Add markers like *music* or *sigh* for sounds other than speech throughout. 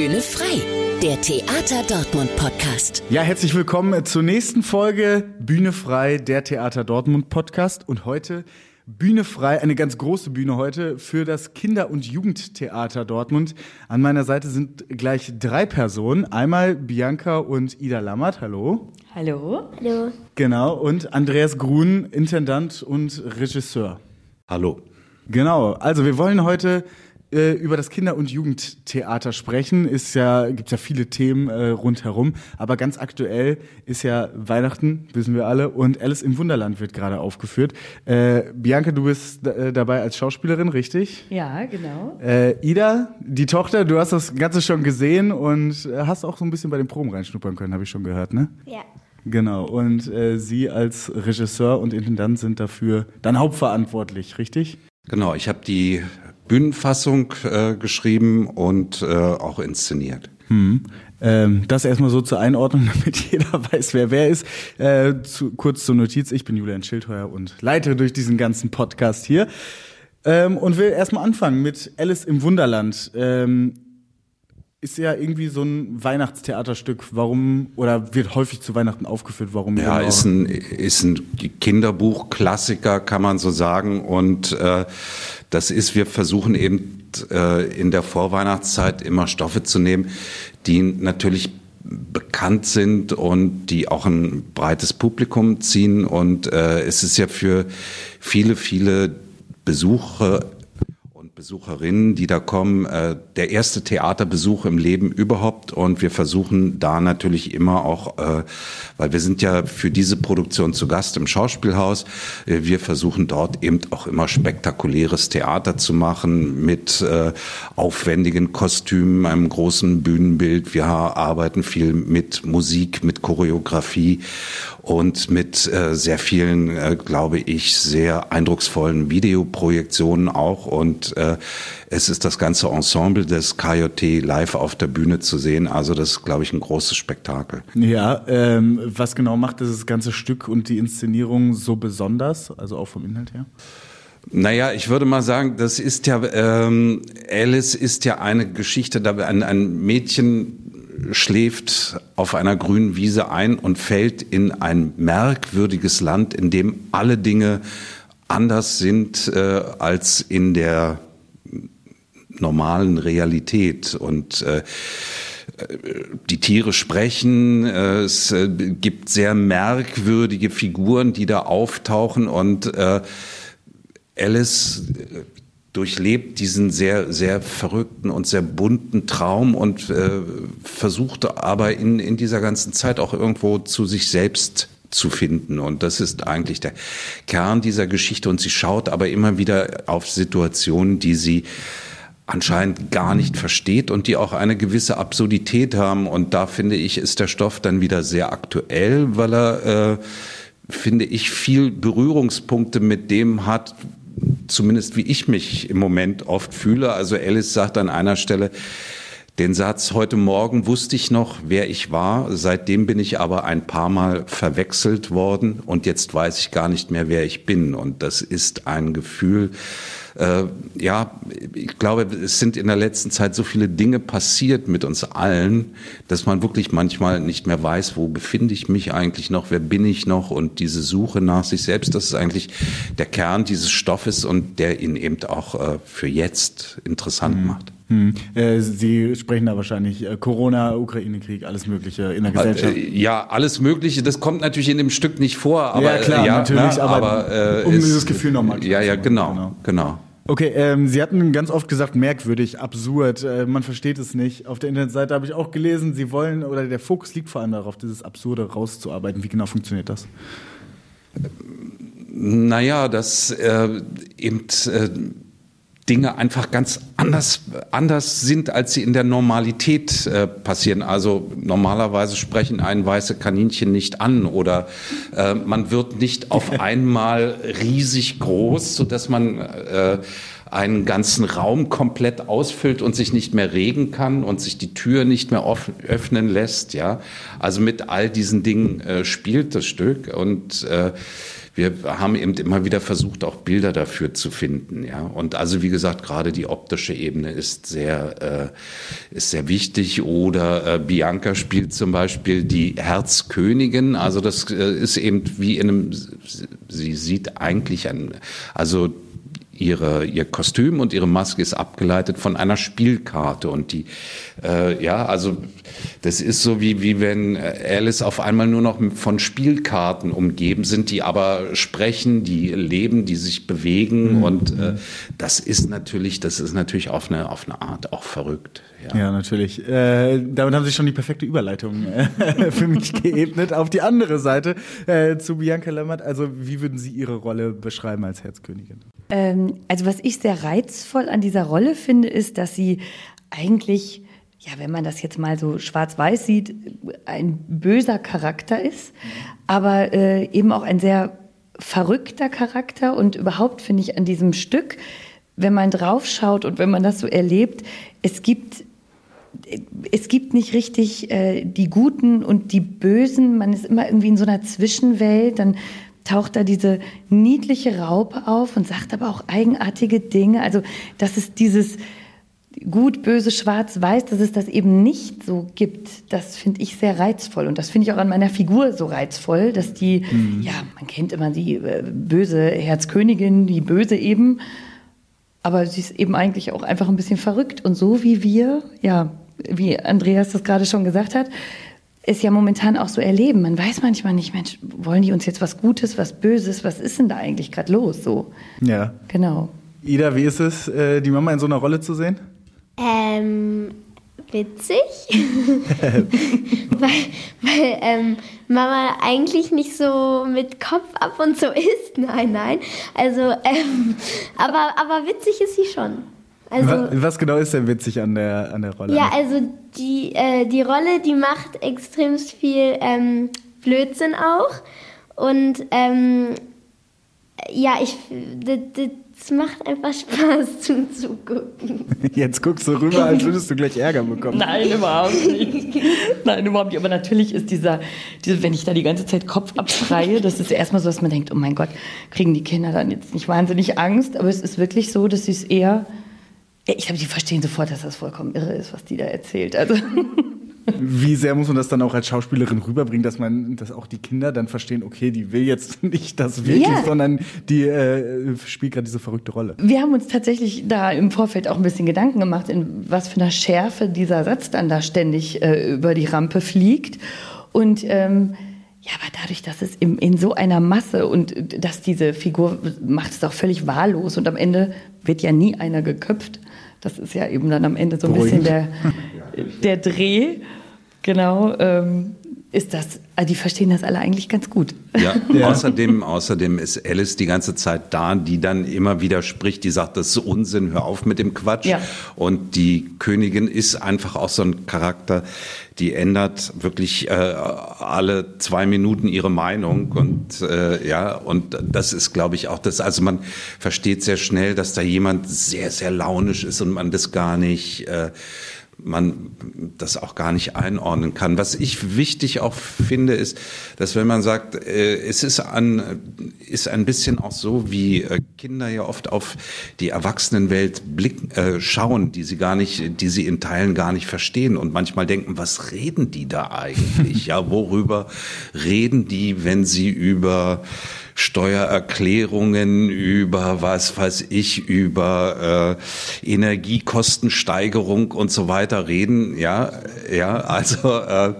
Bühne frei, der Theater Dortmund Podcast. Ja, herzlich willkommen zur nächsten Folge Bühne frei, der Theater Dortmund Podcast. Und heute Bühne frei, eine ganz große Bühne heute für das Kinder- und Jugendtheater Dortmund. An meiner Seite sind gleich drei Personen. Einmal Bianca und Ida Lammert. Hallo. Hallo. Hallo. Genau. Und Andreas Grun, Intendant und Regisseur. Hallo. Genau. Also wir wollen heute äh, über das Kinder- und Jugendtheater sprechen. Ist ja, gibt ja viele Themen äh, rundherum, aber ganz aktuell ist ja Weihnachten, wissen wir alle, und Alice im Wunderland wird gerade aufgeführt. Äh, Bianca, du bist äh, dabei als Schauspielerin, richtig? Ja, genau. Äh, Ida, die Tochter, du hast das Ganze schon gesehen und hast auch so ein bisschen bei den Proben reinschnuppern können, habe ich schon gehört, ne? Ja. Genau, und äh, Sie als Regisseur und Intendant sind dafür dann hauptverantwortlich, richtig? Genau, ich habe die Bühnenfassung äh, geschrieben und äh, auch inszeniert. Hm. Ähm, das erstmal so zur Einordnung, *laughs* damit jeder weiß, wer wer ist. Äh, zu, kurz zur Notiz, ich bin Julian Schildheuer und leite durch diesen ganzen Podcast hier. Ähm, und will erstmal anfangen mit Alice im Wunderland. Ähm, ist ja irgendwie so ein Weihnachtstheaterstück. Warum oder wird häufig zu Weihnachten aufgeführt? Warum? Ja, genau? ist ein ist ein Kinderbuch-Klassiker, kann man so sagen. Und äh, das ist, wir versuchen eben äh, in der Vorweihnachtszeit immer Stoffe zu nehmen, die natürlich bekannt sind und die auch ein breites Publikum ziehen. Und äh, es ist ja für viele, viele Besucher Besucherinnen, die da kommen, äh, der erste Theaterbesuch im Leben überhaupt. Und wir versuchen da natürlich immer auch, äh, weil wir sind ja für diese Produktion zu Gast im Schauspielhaus, äh, wir versuchen dort eben auch immer spektakuläres Theater zu machen mit äh, aufwendigen Kostümen, einem großen Bühnenbild. Wir arbeiten viel mit Musik, mit Choreografie und mit äh, sehr vielen, äh, glaube ich, sehr eindrucksvollen Videoprojektionen auch. Und äh, es ist das ganze Ensemble des KJT live auf der Bühne zu sehen. Also das ist, glaube ich, ein großes Spektakel. Ja, ähm, was genau macht dieses ganze Stück und die Inszenierung so besonders, also auch vom Inhalt her? Naja, ich würde mal sagen, das ist ja, ähm, Alice ist ja eine Geschichte, da ein, ein Mädchen schläft auf einer grünen Wiese ein und fällt in ein merkwürdiges Land, in dem alle Dinge anders sind äh, als in der normalen Realität. Und äh, die Tiere sprechen, es äh, gibt sehr merkwürdige Figuren, die da auftauchen und äh, Alice durchlebt diesen sehr, sehr verrückten und sehr bunten Traum und äh, versucht aber in, in dieser ganzen Zeit auch irgendwo zu sich selbst zu finden. Und das ist eigentlich der Kern dieser Geschichte. Und sie schaut aber immer wieder auf Situationen, die sie anscheinend gar nicht versteht und die auch eine gewisse Absurdität haben. Und da finde ich, ist der Stoff dann wieder sehr aktuell, weil er, äh, finde ich, viel Berührungspunkte mit dem hat, zumindest wie ich mich im Moment oft fühle. Also Alice sagt an einer Stelle, den Satz, heute Morgen wusste ich noch, wer ich war, seitdem bin ich aber ein paar Mal verwechselt worden und jetzt weiß ich gar nicht mehr, wer ich bin. Und das ist ein Gefühl, äh, ja, ich glaube, es sind in der letzten Zeit so viele Dinge passiert mit uns allen, dass man wirklich manchmal nicht mehr weiß, wo befinde ich mich eigentlich noch, wer bin ich noch und diese Suche nach sich selbst, das ist eigentlich der Kern dieses Stoffes und der ihn eben auch äh, für jetzt interessant Mhm. macht. Hm. Äh, Sie sprechen da wahrscheinlich äh, Corona, Ukraine-Krieg, alles Mögliche in der Gesellschaft. Äh, Ja, alles Mögliche. Das kommt natürlich in dem Stück nicht vor, aber Ja, klar, äh, ja, natürlich, ne, aber äh, um es- dieses Gefühl noch mal klar Ja, ja, zu genau, genau. genau. Okay, ähm, Sie hatten ganz oft gesagt, merkwürdig, absurd, äh, man versteht es nicht. Auf der Internetseite habe ich auch gelesen, Sie wollen, oder der Fokus liegt vor allem darauf, dieses Absurde rauszuarbeiten. Wie genau funktioniert das? Naja, dass äh, eben äh, Dinge einfach ganz anders, anders sind, als sie in der Normalität äh, passieren. Also normalerweise sprechen einen weiße Kaninchen nicht an oder äh, man wird nicht auf *laughs* einmal riesig groß, sodass man äh, einen ganzen Raum komplett ausfüllt und sich nicht mehr regen kann und sich die Tür nicht mehr offen, öffnen lässt. Ja, also mit all diesen Dingen äh, spielt das Stück und äh, wir haben eben immer wieder versucht, auch Bilder dafür zu finden. Ja, und also wie gesagt, gerade die optische Ebene ist sehr, äh, ist sehr wichtig. Oder äh, Bianca spielt zum Beispiel die Herzkönigin. Also das äh, ist eben wie in einem, sie sieht eigentlich ein, also ihre, ihr Kostüm und ihre Maske ist abgeleitet von einer Spielkarte und die, äh, ja, also das ist so wie, wie wenn Alice auf einmal nur noch von Spielkarten umgeben sind, die aber sprechen, die leben, die sich bewegen mhm. und äh, das ist natürlich, das ist natürlich auf eine, auf eine Art auch verrückt. Ja, ja natürlich. Äh, damit haben Sie schon die perfekte Überleitung äh, *laughs* für mich geebnet auf die andere Seite äh, zu Bianca Lammert. Also wie würden Sie Ihre Rolle beschreiben als Herzkönigin? Ähm, also was ich sehr reizvoll an dieser Rolle finde, ist, dass sie eigentlich, ja, wenn man das jetzt mal so schwarz-weiß sieht, ein böser Charakter ist, aber äh, eben auch ein sehr verrückter Charakter und überhaupt finde ich an diesem Stück, wenn man draufschaut und wenn man das so erlebt, es gibt es gibt nicht richtig äh, die Guten und die Bösen. Man ist immer irgendwie in so einer Zwischenwelt. Dann taucht da diese niedliche Raupe auf und sagt aber auch eigenartige Dinge. Also, dass es dieses gut, böse, schwarz, weiß, dass es das eben nicht so gibt, das finde ich sehr reizvoll. Und das finde ich auch an meiner Figur so reizvoll, dass die, mhm. ja, man kennt immer die äh, böse Herzkönigin, die böse eben. Aber sie ist eben eigentlich auch einfach ein bisschen verrückt. Und so wie wir, ja, wie Andreas das gerade schon gesagt hat, es ja momentan auch so erleben. Man weiß manchmal nicht, Mensch, wollen die uns jetzt was Gutes, was Böses, was ist denn da eigentlich gerade los? So. Ja. Genau. Ida, wie ist es, äh, die Mama in so einer Rolle zu sehen? Ähm, witzig. *laughs* weil weil ähm, Mama eigentlich nicht so mit Kopf ab und so ist. Nein, nein. Also, ähm, aber, aber witzig ist sie schon. Also, was genau ist denn witzig an der, an der Rolle? Ja, also die, äh, die Rolle, die macht extrem viel ähm, Blödsinn auch. Und ähm, ja, ich, das macht einfach Spaß *laughs* zuzugucken. Jetzt guckst du rüber, als würdest du gleich Ärger bekommen. Nein, überhaupt nicht. Nein, überhaupt nicht. Aber natürlich ist dieser, dieser, wenn ich da die ganze Zeit Kopf abschreie, das ist erstmal so, dass man denkt, oh mein Gott, kriegen die Kinder dann jetzt nicht wahnsinnig Angst. Aber es ist wirklich so, dass sie es eher ich glaube, die verstehen sofort, dass das vollkommen irre ist, was die da erzählt. Also. *laughs* Wie sehr muss man das dann auch als Schauspielerin rüberbringen, dass man, dass auch die Kinder dann verstehen, okay, die will jetzt *laughs* nicht das wirklich, yeah. sondern die äh, spielt gerade diese verrückte Rolle. Wir haben uns tatsächlich da im Vorfeld auch ein bisschen Gedanken gemacht, in was für einer Schärfe dieser Satz dann da ständig äh, über die Rampe fliegt. Und ähm, ja, aber dadurch, dass es in, in so einer Masse und dass diese Figur macht es auch völlig wahllos und am Ende wird ja nie einer geköpft. Das ist ja eben dann am Ende so ein Beruhigend. bisschen der, der Dreh. Genau. Ähm, ist das, also die verstehen das alle eigentlich ganz gut. Ja, *laughs* ja, Außerdem, außerdem ist Alice die ganze Zeit da, die dann immer wieder spricht, die sagt, das ist Unsinn, hör auf mit dem Quatsch. Ja. Und die Königin ist einfach auch so ein Charakter, die ändert wirklich äh, alle zwei Minuten ihre Meinung und äh, ja und das ist glaube ich auch das also man versteht sehr schnell dass da jemand sehr sehr launisch ist und man das gar nicht äh, man das auch gar nicht einordnen kann. Was ich wichtig auch finde, ist, dass wenn man sagt, äh, es ist ein, ist ein bisschen auch so, wie äh, Kinder ja oft auf die Erwachsenenwelt blicken, äh, schauen, die sie gar nicht, die sie in Teilen gar nicht verstehen und manchmal denken, was reden die da eigentlich? *laughs* ja, worüber reden die, wenn sie über Steuererklärungen, über was weiß ich, über äh, Energiekostensteigerung und so weiter reden. Ja, ja, also äh,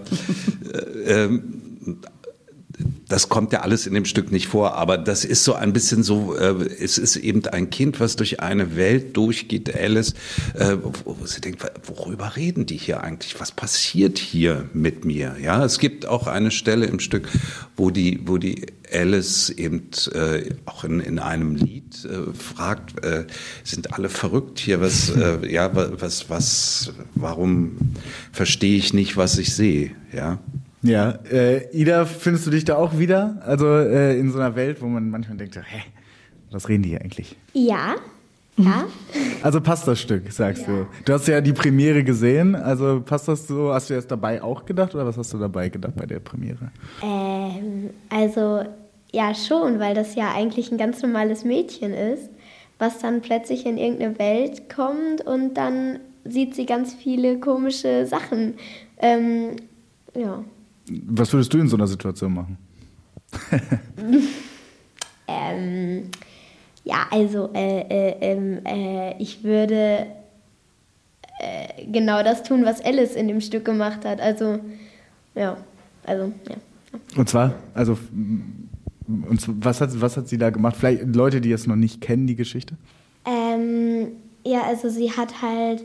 *laughs* äh, das kommt ja alles in dem Stück nicht vor, aber das ist so ein bisschen so, äh, es ist eben ein Kind, was durch eine Welt durchgeht, Alice, äh, wo, wo sie denkt, worüber reden die hier eigentlich? Was passiert hier mit mir? Ja, es gibt auch eine Stelle im Stück, wo die, wo die Alice eben äh, auch in, in einem Lied äh, fragt, äh, sind alle verrückt hier? Was, äh, *laughs* ja, was, was, warum verstehe ich nicht, was ich sehe? Ja. Ja, äh, Ida, findest du dich da auch wieder? Also äh, in so einer Welt, wo man manchmal denkt, hä, was reden die hier eigentlich? Ja. Ja. Also passt das Stück, sagst ja. du. Du hast ja die Premiere gesehen, also passt das so, hast du jetzt dabei auch gedacht oder was hast du dabei gedacht bei der Premiere? Ähm, also ja, schon, weil das ja eigentlich ein ganz normales Mädchen ist, was dann plötzlich in irgendeine Welt kommt und dann sieht sie ganz viele komische Sachen. Ähm, ja. Was würdest du in so einer Situation machen? *laughs* ähm, ja, also äh, äh, ähm, äh, ich würde äh, genau das tun, was Alice in dem Stück gemacht hat. Also, ja, also, ja. Und zwar, also, und was hat, was hat sie da gemacht? Vielleicht Leute, die es noch nicht kennen, die Geschichte? Ähm, ja, also sie hat halt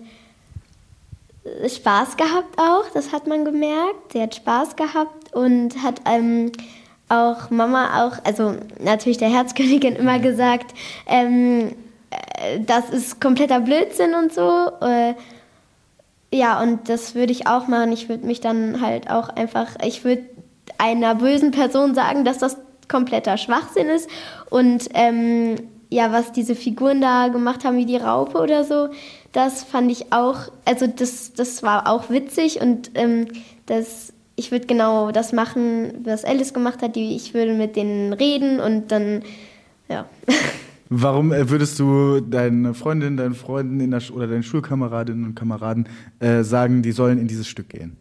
Spaß gehabt auch, das hat man gemerkt. Sie hat Spaß gehabt und hat ähm, auch Mama auch, also natürlich der Herzkönigin immer gesagt, ähm, äh, das ist kompletter Blödsinn und so. Äh, ja, und das würde ich auch machen. Ich würde mich dann halt auch einfach, ich würde einer bösen Person sagen, dass das kompletter Schwachsinn ist. Und ähm, ja, was diese Figuren da gemacht haben, wie die Raupe oder so, das fand ich auch, also das, das war auch witzig und ähm, das, ich würde genau das machen, was Alice gemacht hat. Die, ich würde mit denen reden und dann, ja. *laughs* Warum äh, würdest du deine Freundin, deinen Freunden in der oder deinen Schulkameradinnen und Kameraden äh, sagen, die sollen in dieses Stück gehen?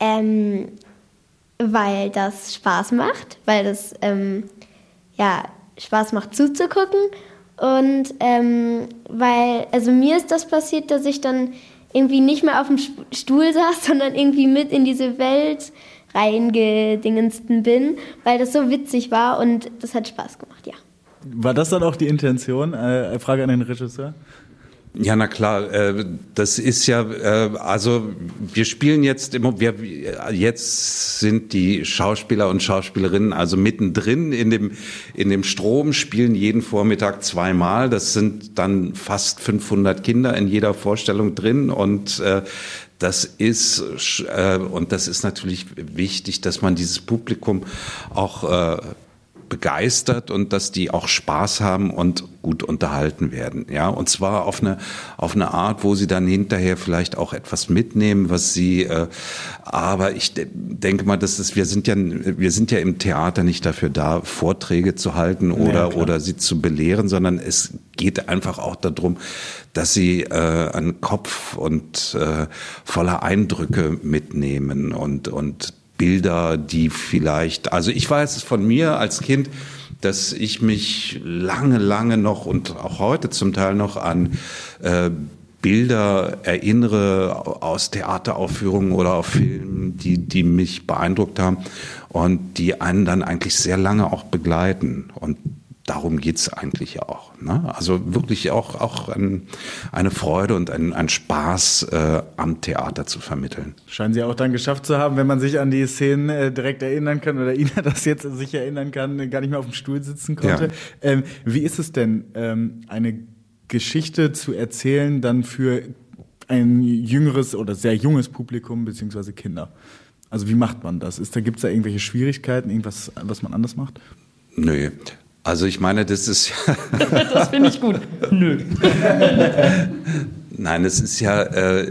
Ähm, weil das Spaß macht, weil das ähm, ja, Spaß macht zuzugucken und ähm, weil, also mir ist das passiert, dass ich dann irgendwie nicht mehr auf dem Stuhl *laughs* saß, sondern irgendwie mit in diese Welt reingedingensten bin, weil das so witzig war und das hat Spaß gemacht, ja. War das dann auch die Intention? Äh, Frage an den Regisseur. Ja, na klar, äh, das ist ja, äh, also wir spielen jetzt immer, wir, jetzt sind die Schauspieler und Schauspielerinnen also mittendrin in dem, in dem Strom, spielen jeden Vormittag zweimal. Das sind dann fast 500 Kinder in jeder Vorstellung drin und äh, das ist äh, und das ist natürlich wichtig, dass man dieses Publikum auch äh, begeistert und dass die auch Spaß haben und gut unterhalten werden. Ja, und zwar auf eine, auf eine Art, wo sie dann hinterher vielleicht auch etwas mitnehmen, was sie, äh, aber ich de denke mal, dass es, wir sind ja, wir sind ja im Theater nicht dafür da, Vorträge zu halten oder, ja, oder sie zu belehren, sondern es geht einfach auch darum, dass sie äh, einen Kopf und äh, voller Eindrücke mitnehmen und, und Bilder, die vielleicht, also ich weiß es von mir als Kind, dass ich mich lange, lange noch und auch heute zum Teil noch an äh, Bilder erinnere aus Theateraufführungen oder auf Filmen, die, die mich beeindruckt haben und die einen dann eigentlich sehr lange auch begleiten. Und darum geht's eigentlich ja auch. Ne? Also wirklich auch, auch ein, eine Freude und ein, ein Spaß äh, am Theater zu vermitteln. Scheinen Sie auch dann geschafft zu haben, wenn man sich an die Szenen äh, direkt erinnern kann oder *laughs* Ina das jetzt sich erinnern kann, gar nicht mehr auf dem Stuhl sitzen konnte. Ja. Ähm, wie ist es denn, ähm, eine Geschichte zu erzählen dann für ein jüngeres oder sehr junges Publikum beziehungsweise Kinder? Also wie macht man das? Ist da gibt's da irgendwelche Schwierigkeiten, irgendwas, was man anders macht? Nö, also ich meine, das ist ja. *laughs* das finde ich gut. Nö. *laughs* Nein, es ist ja. Äh,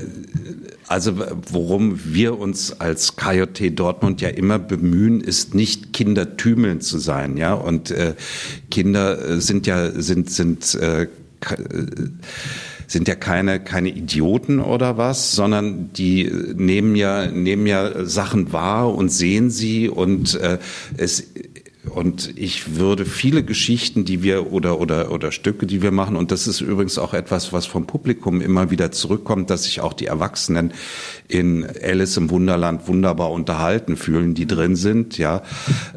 also worum wir uns als KJT Dortmund ja immer bemühen, ist nicht Kindertümeln zu sein, ja. Und äh, Kinder äh, sind ja sind sind äh, äh, sind ja keine keine Idioten oder was, sondern die nehmen ja nehmen ja Sachen wahr und sehen sie und äh, es und ich würde viele Geschichten, die wir oder, oder, oder Stücke, die wir machen, und das ist übrigens auch etwas, was vom Publikum immer wieder zurückkommt, dass sich auch die Erwachsenen in Alice im Wunderland wunderbar unterhalten fühlen, die drin sind, ja,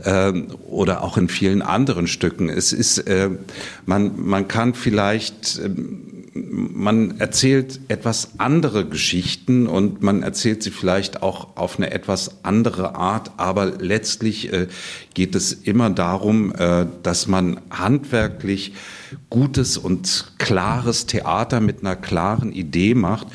ähm, oder auch in vielen anderen Stücken. Es ist, äh, man, man kann vielleicht, äh, man erzählt etwas andere Geschichten und man erzählt sie vielleicht auch auf eine etwas andere Art, aber letztlich äh, geht es immer darum, äh, dass man handwerklich gutes und klares Theater mit einer klaren Idee macht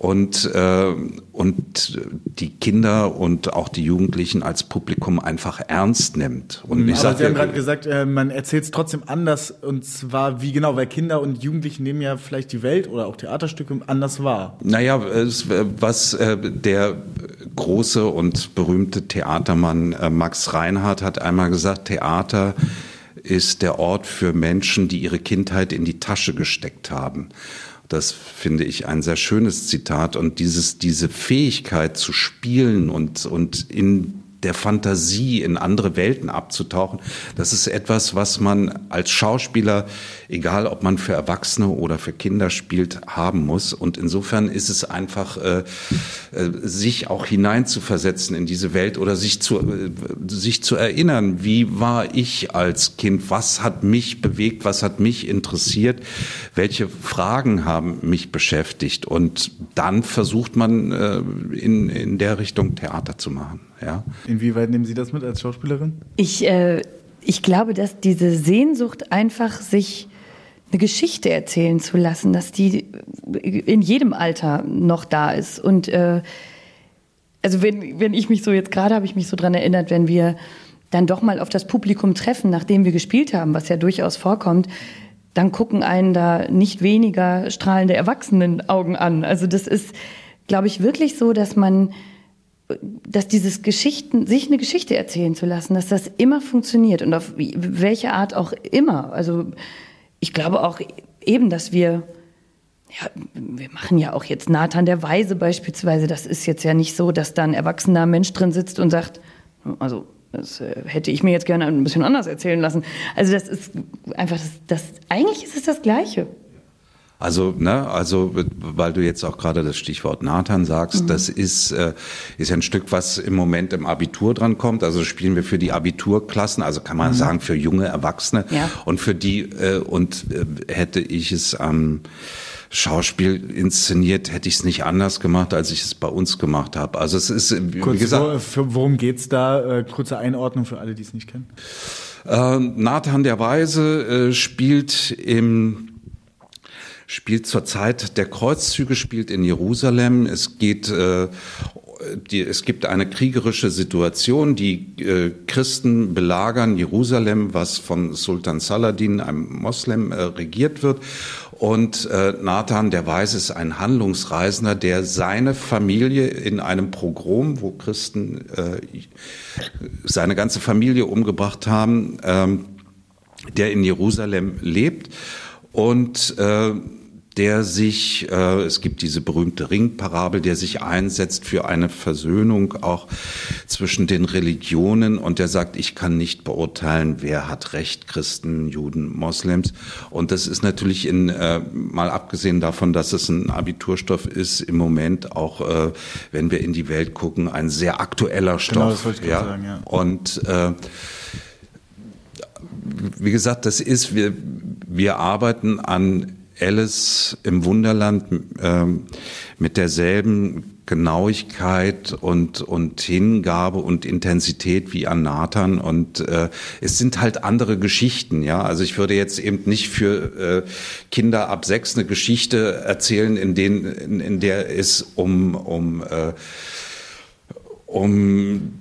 und, äh, und die Kinder und auch die Jugendlichen als Publikum einfach ernst nimmt. Und ich Aber Sie haben gerade gesagt, äh, man erzählt es trotzdem anders und zwar wie genau, weil Kinder und Jugendliche nehmen ja vielleicht die Welt oder auch Theaterstücke anders wahr. Naja, was äh, der große und berühmte Theatermann äh, Max Reinhardt hat einmal gesagt, Theater ist der Ort für Menschen, die ihre Kindheit in die Tasche gesteckt haben. Das finde ich ein sehr schönes Zitat. Und dieses, diese Fähigkeit zu spielen und, und in der Fantasie in andere Welten abzutauchen, das ist etwas, was man als Schauspieler, egal ob man für Erwachsene oder für Kinder spielt, haben muss. Und insofern ist es einfach, äh, äh, sich auch hineinzuversetzen in diese Welt oder sich zu, äh, sich zu erinnern, wie war ich als Kind, was hat mich bewegt, was hat mich interessiert, welche Fragen haben mich beschäftigt. Und dann versucht man äh, in, in der Richtung Theater zu machen. Ja. Inwieweit nehmen Sie das mit als Schauspielerin? Ich, äh, ich glaube, dass diese Sehnsucht einfach sich eine Geschichte erzählen zu lassen, dass die in jedem Alter noch da ist. Und äh, also wenn, wenn ich mich so jetzt gerade habe ich mich so dran erinnert, wenn wir dann doch mal auf das Publikum treffen, nachdem wir gespielt haben, was ja durchaus vorkommt, dann gucken einen da nicht weniger strahlende Erwachsenenaugen an. Also das ist, glaube ich, wirklich so, dass man dass dieses Geschichten, sich eine Geschichte erzählen zu lassen, dass das immer funktioniert und auf welche Art auch immer. Also ich glaube auch eben, dass wir, ja, wir machen ja auch jetzt Nathan der Weise beispielsweise. Das ist jetzt ja nicht so, dass da ein erwachsener Mensch drin sitzt und sagt, also das äh, hätte ich mir jetzt gerne ein bisschen anders erzählen lassen. Also das ist einfach, das, das eigentlich ist es das Gleiche. Also, ne, also, weil du jetzt auch gerade das Stichwort Nathan sagst, mhm. das ist, äh, ist ein Stück, was im Moment im Abitur dran kommt. Also spielen wir für die Abiturklassen, also kann man mhm. sagen für junge Erwachsene. Ja. Und für die, äh, und äh, hätte ich es am ähm, Schauspiel inszeniert, hätte ich es nicht anders gemacht, als ich es bei uns gemacht habe. Also es ist, wie Kurz, gesagt. Wo, worum geht's da? Äh, kurze Einordnung für alle, die es nicht kennen. Äh, Nathan der Weise äh, spielt im spielt zur Zeit der Kreuzzüge, spielt in Jerusalem. Es geht äh, die, es gibt eine kriegerische Situation. Die äh, Christen belagern Jerusalem, was von Sultan Saladin, einem Moslem, äh, regiert wird. Und äh, Nathan der Weise ist ein Handlungsreisender, der seine Familie in einem Pogrom, wo Christen äh, seine ganze Familie umgebracht haben, ähm, der in Jerusalem lebt und äh, der sich, äh, es gibt diese berühmte Ringparabel, der sich einsetzt für eine Versöhnung auch zwischen den Religionen und der sagt, ich kann nicht beurteilen, wer hat Recht, Christen, Juden, Moslems. Und das ist natürlich in, äh, mal abgesehen davon, dass es ein Abiturstoff ist, im Moment auch, äh, wenn wir in die Welt gucken, ein sehr aktueller Stoff. Genau, das wollte ich ja. sagen, ja. Und äh, wie gesagt, das ist, wir, wir arbeiten an Alice im Wunderland ähm, mit derselben Genauigkeit und, und Hingabe und Intensität wie an Nathan. Und äh, es sind halt andere Geschichten, ja. Also ich würde jetzt eben nicht für äh, Kinder ab sechs eine Geschichte erzählen, in, denen, in, in der es um, um, äh, um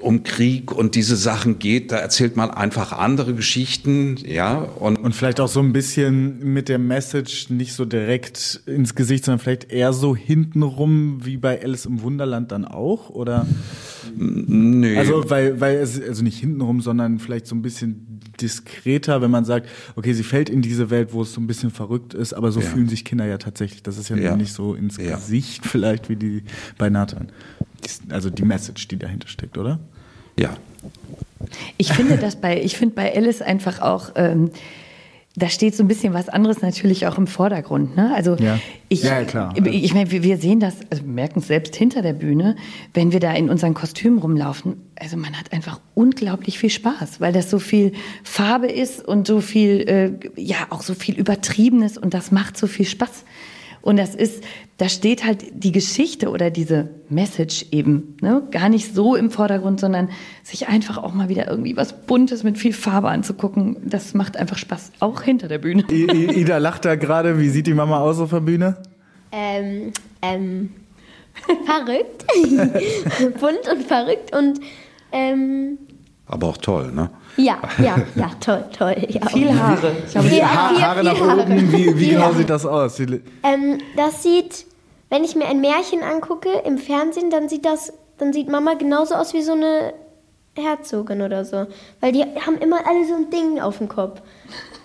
um Krieg und diese Sachen geht, da erzählt man einfach andere Geschichten, ja. Und, und vielleicht auch so ein bisschen mit der Message nicht so direkt ins Gesicht, sondern vielleicht eher so hintenrum wie bei Alice im Wunderland dann auch, oder? Nee. Also, weil, weil es, also nicht hintenrum, sondern vielleicht so ein bisschen diskreter, wenn man sagt, okay, sie fällt in diese Welt, wo es so ein bisschen verrückt ist, aber so ja. fühlen sich Kinder ja tatsächlich. Das ist ja, ja. nicht so ins ja. Gesicht *laughs* vielleicht wie die bei Nathan also die Message, die dahinter steckt, oder? Ja. Ich finde das bei, ich finde bei Alice einfach auch, ähm, da steht so ein bisschen was anderes natürlich auch im Vordergrund. Ne? Also ja. ich, ja, klar. ich meine, wir sehen das, also merken es selbst hinter der Bühne, wenn wir da in unseren Kostümen rumlaufen. Also man hat einfach unglaublich viel Spaß, weil das so viel Farbe ist und so viel, äh, ja auch so viel Übertriebenes und das macht so viel Spaß. Und das ist, da steht halt die Geschichte oder diese Message eben ne, gar nicht so im Vordergrund, sondern sich einfach auch mal wieder irgendwie was Buntes mit viel Farbe anzugucken. Das macht einfach Spaß, auch hinter der Bühne. Ida lacht da gerade. Wie sieht die Mama aus auf der Bühne? Ähm, ähm, verrückt. *laughs* Bunt und verrückt und ähm, aber auch toll, ne? Ja, ja, ja, toll, toll. Ja. Viel Haare. Ich habe ja, Haare, Haare nach Haare. oben. Wie, wie genau sieht das aus? Ähm, das sieht, wenn ich mir ein Märchen angucke im Fernsehen, dann sieht das dann sieht Mama genauso aus wie so eine Herzogin oder so. Weil die haben immer alle so ein Ding auf dem Kopf.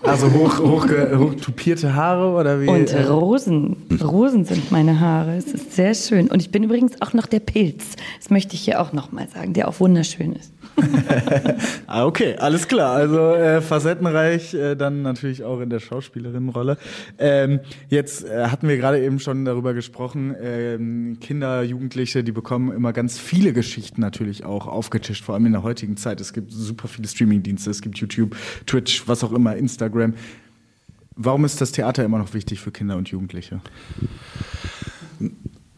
Also hoch, hoch, hoch tupierte Haare oder wie? Und Rosen. Rosen sind meine Haare. Es ist sehr schön. Und ich bin übrigens auch noch der Pilz. Das möchte ich hier auch noch mal sagen, der auch wunderschön ist. *laughs* ah, okay, alles klar. Also äh, facettenreich, äh, dann natürlich auch in der Schauspielerinnenrolle. Ähm, jetzt äh, hatten wir gerade eben schon darüber gesprochen, ähm, Kinder, Jugendliche, die bekommen immer ganz viele Geschichten natürlich auch aufgetischt, vor allem in der heutigen Zeit. Es gibt super viele Streamingdienste, es gibt YouTube, Twitch, was auch immer, Instagram. Warum ist das Theater immer noch wichtig für Kinder und Jugendliche?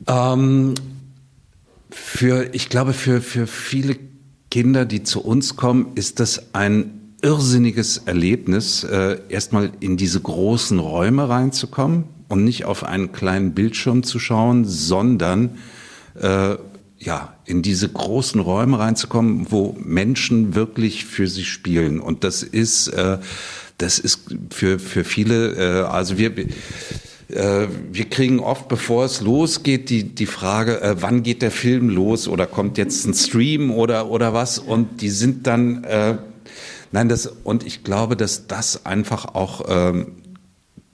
Ähm, für, ich glaube, für, für viele Kinder, die zu uns kommen, ist das ein irrsinniges Erlebnis, äh, erstmal in diese großen Räume reinzukommen und nicht auf einen kleinen Bildschirm zu schauen, sondern äh, ja, in diese großen Räume reinzukommen, wo Menschen wirklich für sie spielen. Und das ist, äh, das ist für, für viele, äh, also wir, äh, wir kriegen oft, bevor es losgeht, die, die Frage, äh, wann geht der Film los oder kommt jetzt ein Stream oder, oder was? Und die sind dann, äh, nein, das, und ich glaube, dass das einfach auch ähm,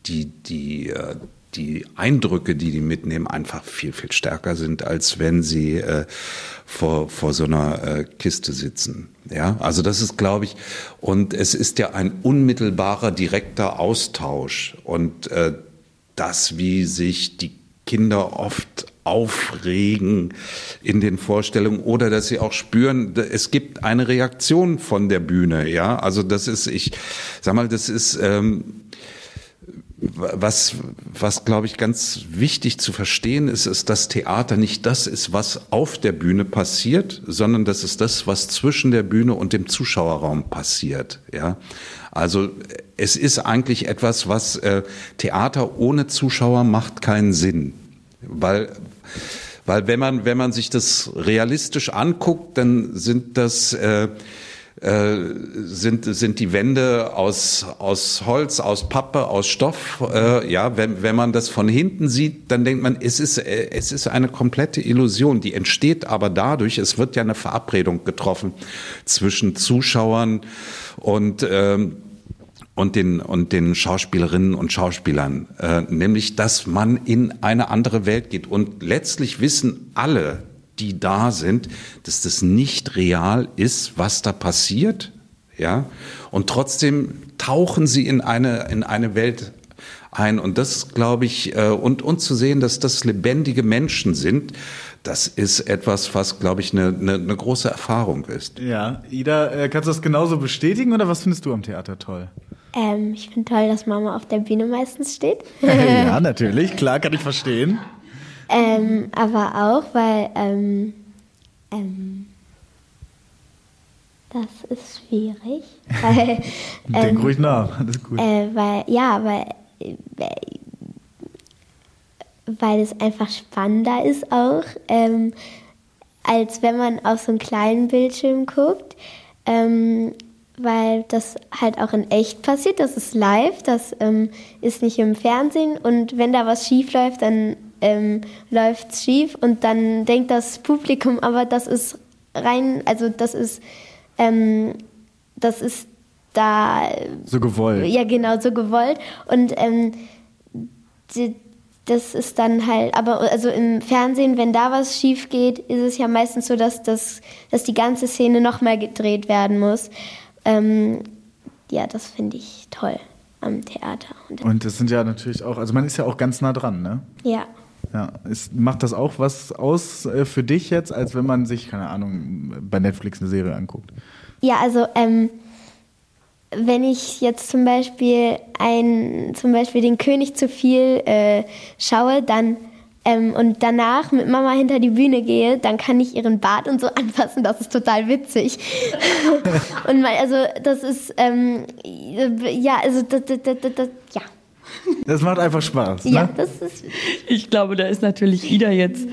die, die, äh, die Eindrücke, die die mitnehmen, einfach viel, viel stärker sind, als wenn sie äh, vor, vor so einer äh, Kiste sitzen. Ja, also das ist, glaube ich, und es ist ja ein unmittelbarer, direkter Austausch und äh, das, wie sich die Kinder oft aufregen in den Vorstellungen oder dass sie auch spüren, es gibt eine Reaktion von der Bühne, ja. Also das ist, ich sag mal, das ist ähm, was, was glaube ich ganz wichtig zu verstehen ist, ist, dass Theater nicht das ist, was auf der Bühne passiert, sondern das ist das, was zwischen der Bühne und dem Zuschauerraum passiert. Ja, also es ist eigentlich etwas, was äh, Theater ohne Zuschauer macht keinen Sinn, weil weil wenn man wenn man sich das realistisch anguckt, dann sind das äh, äh, sind, sind die Wände aus, aus Holz, aus Pappe, aus Stoff. Äh, ja, wenn, wenn man das von hinten sieht, dann denkt man, es ist, äh, es ist eine komplette Illusion. Die entsteht aber dadurch, es wird ja eine Verabredung getroffen zwischen Zuschauern und ähm, und den, und den Schauspielerinnen und Schauspielern, äh, nämlich dass man in eine andere Welt geht. Und letztlich wissen alle, die da sind, dass das nicht real ist, was da passiert, ja. Und trotzdem tauchen sie in eine, in eine Welt ein. Und das glaube ich, äh, und, und zu sehen, dass das lebendige Menschen sind, das ist etwas, was, glaube ich, eine, eine, eine große Erfahrung ist. Ja, Ida, äh, kannst du das genauso bestätigen oder was findest du am Theater toll? Ähm, ich finde toll, dass Mama auf der Bühne meistens steht. *laughs* ja, *laughs* natürlich, klar, kann ich verstehen. Ähm, aber auch, weil ähm, ähm, das ist schwierig. *laughs* Weil, Denk ähm, ruhig nach, alles gut. Äh, weil, ja, weil, weil es einfach spannender ist auch, ähm, als wenn man auf so einen kleinen Bildschirm guckt. Weil das halt auch in echt passiert, das ist live, das ähm, ist nicht im Fernsehen und wenn da was schief läuft, dann ähm, läuft schief und dann denkt das Publikum, *laughs* aber das ist rein, also das ist, ähm, das ist da. So gewollt. Ja, genau, so gewollt. Und ähm, die, das ist dann halt, aber also im Fernsehen, wenn da was schief geht, ist es ja meistens so, dass, das, dass die ganze Szene nochmal gedreht werden muss. Ähm, ja, das finde ich toll am Theater. Und, und das sind ja natürlich auch, also man ist ja auch ganz nah dran, ne? Ja. Ja, ist, macht das auch was aus äh, für dich jetzt, als wenn man sich, keine Ahnung, bei Netflix eine Serie anguckt? Ja, also ähm, wenn ich jetzt zum Beispiel ein, zum Beispiel den König zu viel äh, schaue, dann ähm, und danach mit Mama hinter die Bühne gehe, dann kann ich ihren Bart und so anfassen. Das ist total witzig. *laughs* und mal, also das ist ähm, ja, also das, das, das, das ja. Das macht einfach Spaß. Ne? Ja, das ist. Ich glaube, da ist natürlich Ida jetzt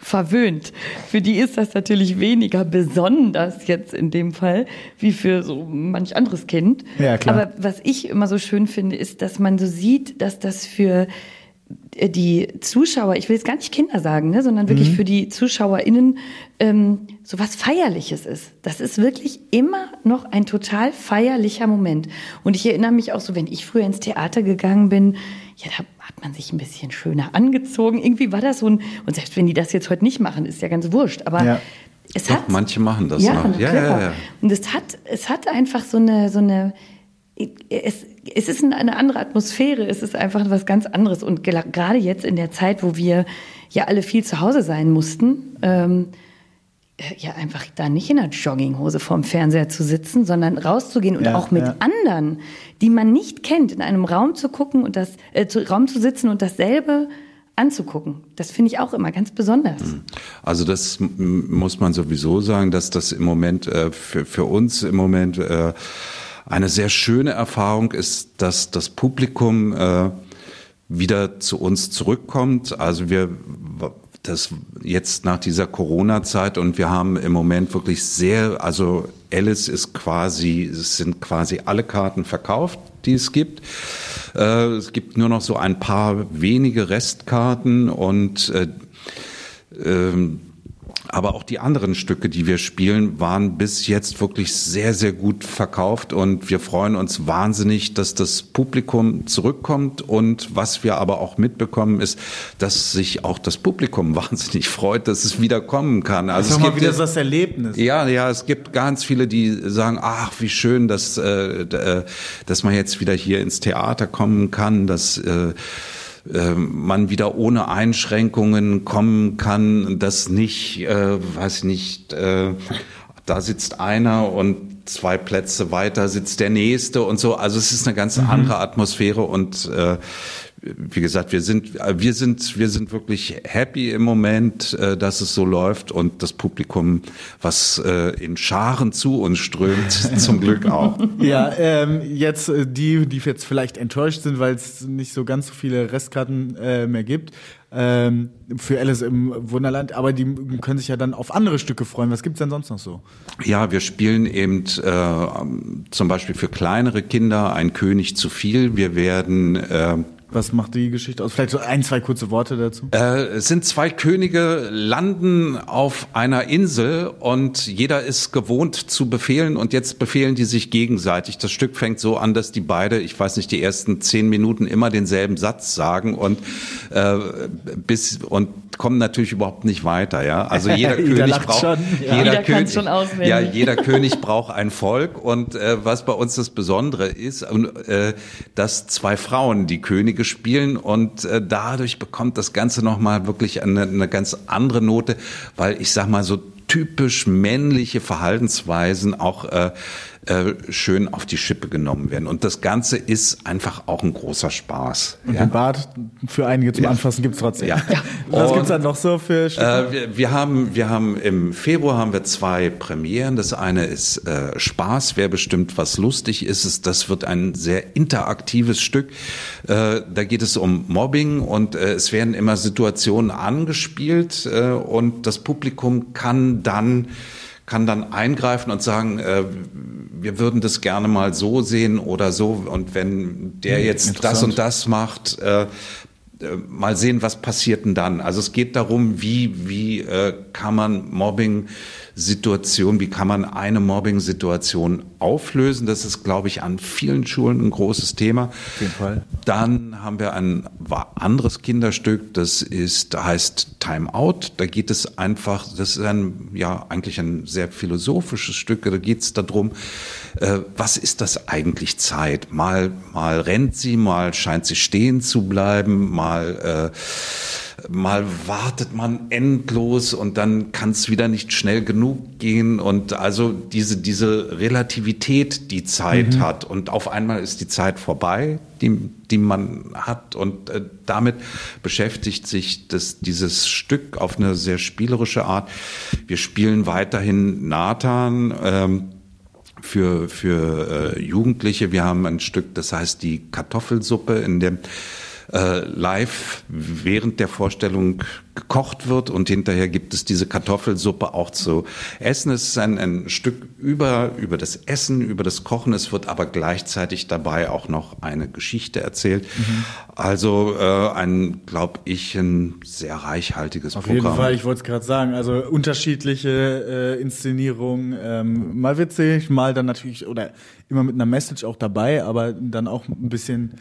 verwöhnt. Für die ist das natürlich weniger besonders jetzt in dem Fall, wie für so manch anderes Kind. Ja, klar. Aber was ich immer so schön finde, ist, dass man so sieht, dass das für die Zuschauer, ich will jetzt gar nicht Kinder sagen, ne, sondern wirklich mhm. für die ZuschauerInnen ähm, so was Feierliches ist. Das ist wirklich immer noch ein total feierlicher Moment. Und ich erinnere mich auch so, wenn ich früher ins Theater gegangen bin, ja, da hat man sich ein bisschen schöner angezogen. Irgendwie war das so ein, und selbst wenn die das jetzt heute nicht machen, ist ja ganz wurscht, aber ja. es Doch, hat. manche machen das ja, noch. Ja, ja, ja. Und es hat, es hat einfach so eine, so eine, es, es ist eine andere Atmosphäre, es ist einfach was ganz anderes. Und gerade jetzt in der Zeit, wo wir ja alle viel zu Hause sein mussten, ähm, äh, ja einfach da nicht in der Jogginghose vorm Fernseher zu sitzen, sondern rauszugehen und ja, auch mit ja. anderen, die man nicht kennt, in einem Raum zu gucken und das äh, zu, Raum zu sitzen und dasselbe anzugucken. Das finde ich auch immer ganz besonders. Hm. Also das muss man sowieso sagen, dass das im Moment äh, für, für uns im Moment äh, eine sehr schöne Erfahrung ist, dass das Publikum äh, wieder zu uns zurückkommt. Also wir das jetzt nach dieser Corona-Zeit und wir haben im Moment wirklich sehr, also Alice ist quasi, es sind quasi alle Karten verkauft, die es gibt. Äh, es gibt nur noch so ein paar wenige Restkarten und äh, ähm, aber auch die anderen Stücke, die wir spielen, waren bis jetzt wirklich sehr, sehr gut verkauft und wir freuen uns wahnsinnig, dass das Publikum zurückkommt und was wir aber auch mitbekommen ist, dass sich auch das Publikum *laughs* wahnsinnig freut, dass es wieder kommen kann. Also es gibt wieder so das Erlebnis. Ja, ja, es gibt ganz viele, die sagen, ach, wie schön, dass, äh, äh dass man jetzt wieder hier ins Theater kommen kann, dass äh, äh, man wieder ohne Einschränkungen kommen kann, dass nicht, äh, weiß nicht, äh, da sitzt einer und zwei Plätze weiter sitzt der nächste und so. Also es ist eine ganz mhm. andere Atmosphäre und äh, wie gesagt, wir sind, wir sind, wir sind wirklich happy im Moment, äh, dass es so läuft und das Publikum, was äh, in Scharen zu uns strömt, *laughs* zum Glück auch. Ja, ähm, jetzt äh, die, die jetzt vielleicht enttäuscht sind, weil es nicht so ganz so viele Restkarten äh, mehr gibt. Ähm, für Alice im Wunderland, aber die können sich ja dann auf andere Stücke freuen. Was gibt's denn sonst noch so? Ja, wir spielen eben äh, zum Beispiel für kleinere Kinder ein König zu viel. Wir werden äh, was macht die Geschichte aus? Vielleicht so ein, zwei kurze Worte dazu. Äh, es sind zwei Könige, landen auf einer Insel und jeder ist gewohnt zu befehlen und jetzt befehlen die sich gegenseitig. Das Stück fängt so an, dass die beide, ich weiß nicht, die ersten zehn Minuten immer denselben Satz sagen und äh, bis und kommen natürlich überhaupt nicht weiter. Ja, also jeder *laughs* König braucht schon, ja. jeder, jeder König, schon ja, jeder König braucht ein Volk und äh, was bei uns das Besondere ist, äh, dass zwei Frauen die Könige spielen und äh, dadurch bekommt das Ganze nochmal wirklich eine, eine ganz andere Note, weil ich sag mal so typisch männliche Verhaltensweisen auch äh, äh, schön auf die Schippe genommen werden. Und das Ganze ist einfach auch ein großer Spaß. Und ja? den Bart für einige zum ja. Anfassen gibt's trotzdem. Ja. ja. Was gibt's dann noch so für äh, wir, wir, haben, wir haben im Februar haben wir zwei Premieren. Das eine ist äh, Spaß, wer bestimmt was lustig ist. Es, das wird ein sehr interaktives Stück. Äh, da geht es um Mobbing und äh, es werden immer Situationen angespielt äh, und das Publikum kann dann kann dann eingreifen und sagen, äh, wir würden das gerne mal so sehen oder so. Und wenn der hm, jetzt das und das macht, äh, äh, mal sehen, was passiert denn dann. Also es geht darum, wie, wie äh, kann man Mobbing Situation, wie kann man eine Mobbing-Situation auflösen. Das ist, glaube ich, an vielen Schulen ein großes Thema. Auf jeden Fall. Dann haben wir ein anderes Kinderstück, das ist, heißt Time Out. Da geht es einfach, das ist ein, ja, eigentlich ein sehr philosophisches Stück. Da geht es darum, äh, was ist das eigentlich Zeit? Mal, mal rennt sie, mal scheint sie stehen zu bleiben, mal, äh, mal wartet man endlos und dann kann es wieder nicht schnell genug gehen und also diese diese Relativität, die Zeit mhm. hat und auf einmal ist die Zeit vorbei, die die man hat und äh, damit beschäftigt sich das dieses Stück auf eine sehr spielerische Art. Wir spielen weiterhin Nathan. Ähm, für, für äh, Jugendliche. Wir haben ein Stück, das heißt die Kartoffelsuppe, in dem äh, live während der Vorstellung gekocht wird und hinterher gibt es diese Kartoffelsuppe auch zu essen. Es ist ein, ein Stück über, über das Essen, über das Kochen. Es wird aber gleichzeitig dabei auch noch eine Geschichte erzählt. Mhm. Also äh, ein, glaube ich, ein sehr reichhaltiges Auf Programm. Auf jeden Fall, ich wollte es gerade sagen. Also unterschiedliche äh, Inszenierungen, ähm, mal witzig, mal dann natürlich, oder immer mit einer Message auch dabei, aber dann auch ein bisschen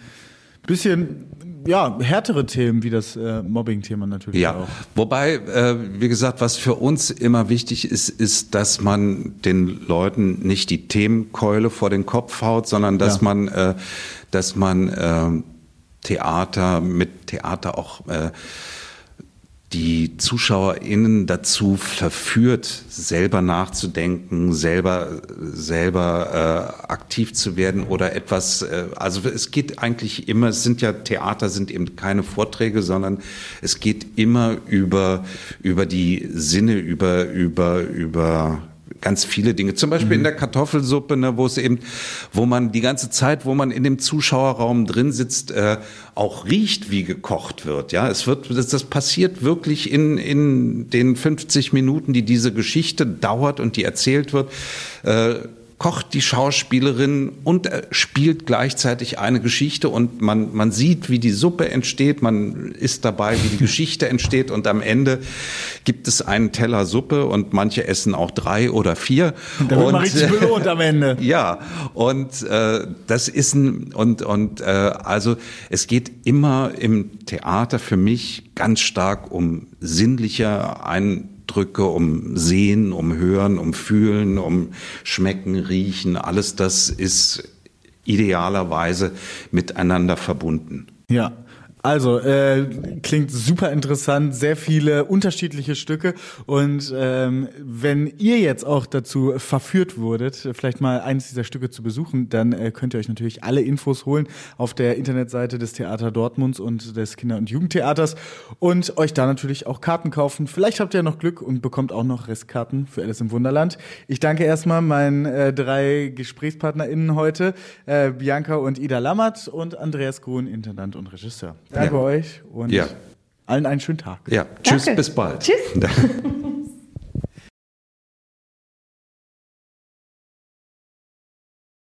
bisschen ja härtere Themen wie das äh, Mobbing-Thema natürlich ja. auch. Wobei, äh, wie gesagt, was für uns immer wichtig ist, ist, dass man den Leuten nicht die Themenkeule vor den Kopf haut, sondern dass ja. man, äh, dass man äh, Theater mit Theater auch äh, die ZuschauerInnen dazu verführt, selber nachzudenken, selber, selber äh, aktiv zu werden oder etwas, äh, also es geht eigentlich immer, es sind ja Theater, sind eben keine Vorträge, sondern es geht immer über, über die Sinne, über, über, über ganz viele Dinge. Zum Beispiel mhm. in der Kartoffelsuppe, ne, wo es eben, wo man die ganze Zeit, wo man in dem Zuschauerraum drin sitzt, äh, auch riecht, wie gekocht wird. Ja, es wird, das, das passiert wirklich in in den 50 Minuten, die diese Geschichte dauert und die erzählt wird. Äh, kocht die Schauspielerin und spielt gleichzeitig eine Geschichte und man, man sieht, wie die Suppe entsteht, man ist dabei, wie die *laughs* Geschichte entsteht und am Ende gibt es einen Teller Suppe und manche essen auch drei oder vier. Da wird und, man richtig belohnt am Ende. *laughs* Ja, und äh, das ist ein, und, und äh, also es geht immer im Theater für mich ganz stark um sinnlicher ein Eindrücke, um Sehen, um Hören, um Fühlen, um Schmecken, Riechen. Alles das ist idealerweise miteinander verbunden. Ja, also, äh, klingt super interessant, sehr viele unterschiedliche Stücke. Und ähm, wenn ihr jetzt auch dazu verführt wurdet, vielleicht mal eines dieser Stücke zu besuchen, dann äh, könnt ihr euch natürlich alle Infos holen auf der Internetseite des Theater Dortmunds und des Kinder- und Jugendtheaters und euch da natürlich auch Karten kaufen. Vielleicht habt ihr noch Glück und bekommt auch noch Restkarten für Alice im Wunderland. Ich danke erstmal meinen äh, drei GesprächspartnerInnen heute, äh, Bianca und Ida Lammert und Andreas Grun, Intendant und Regisseur. Danke ja. euch und ja. allen einen schönen Tag. Ja, tschüss, Danke. bis bald. Tschüss. *laughs*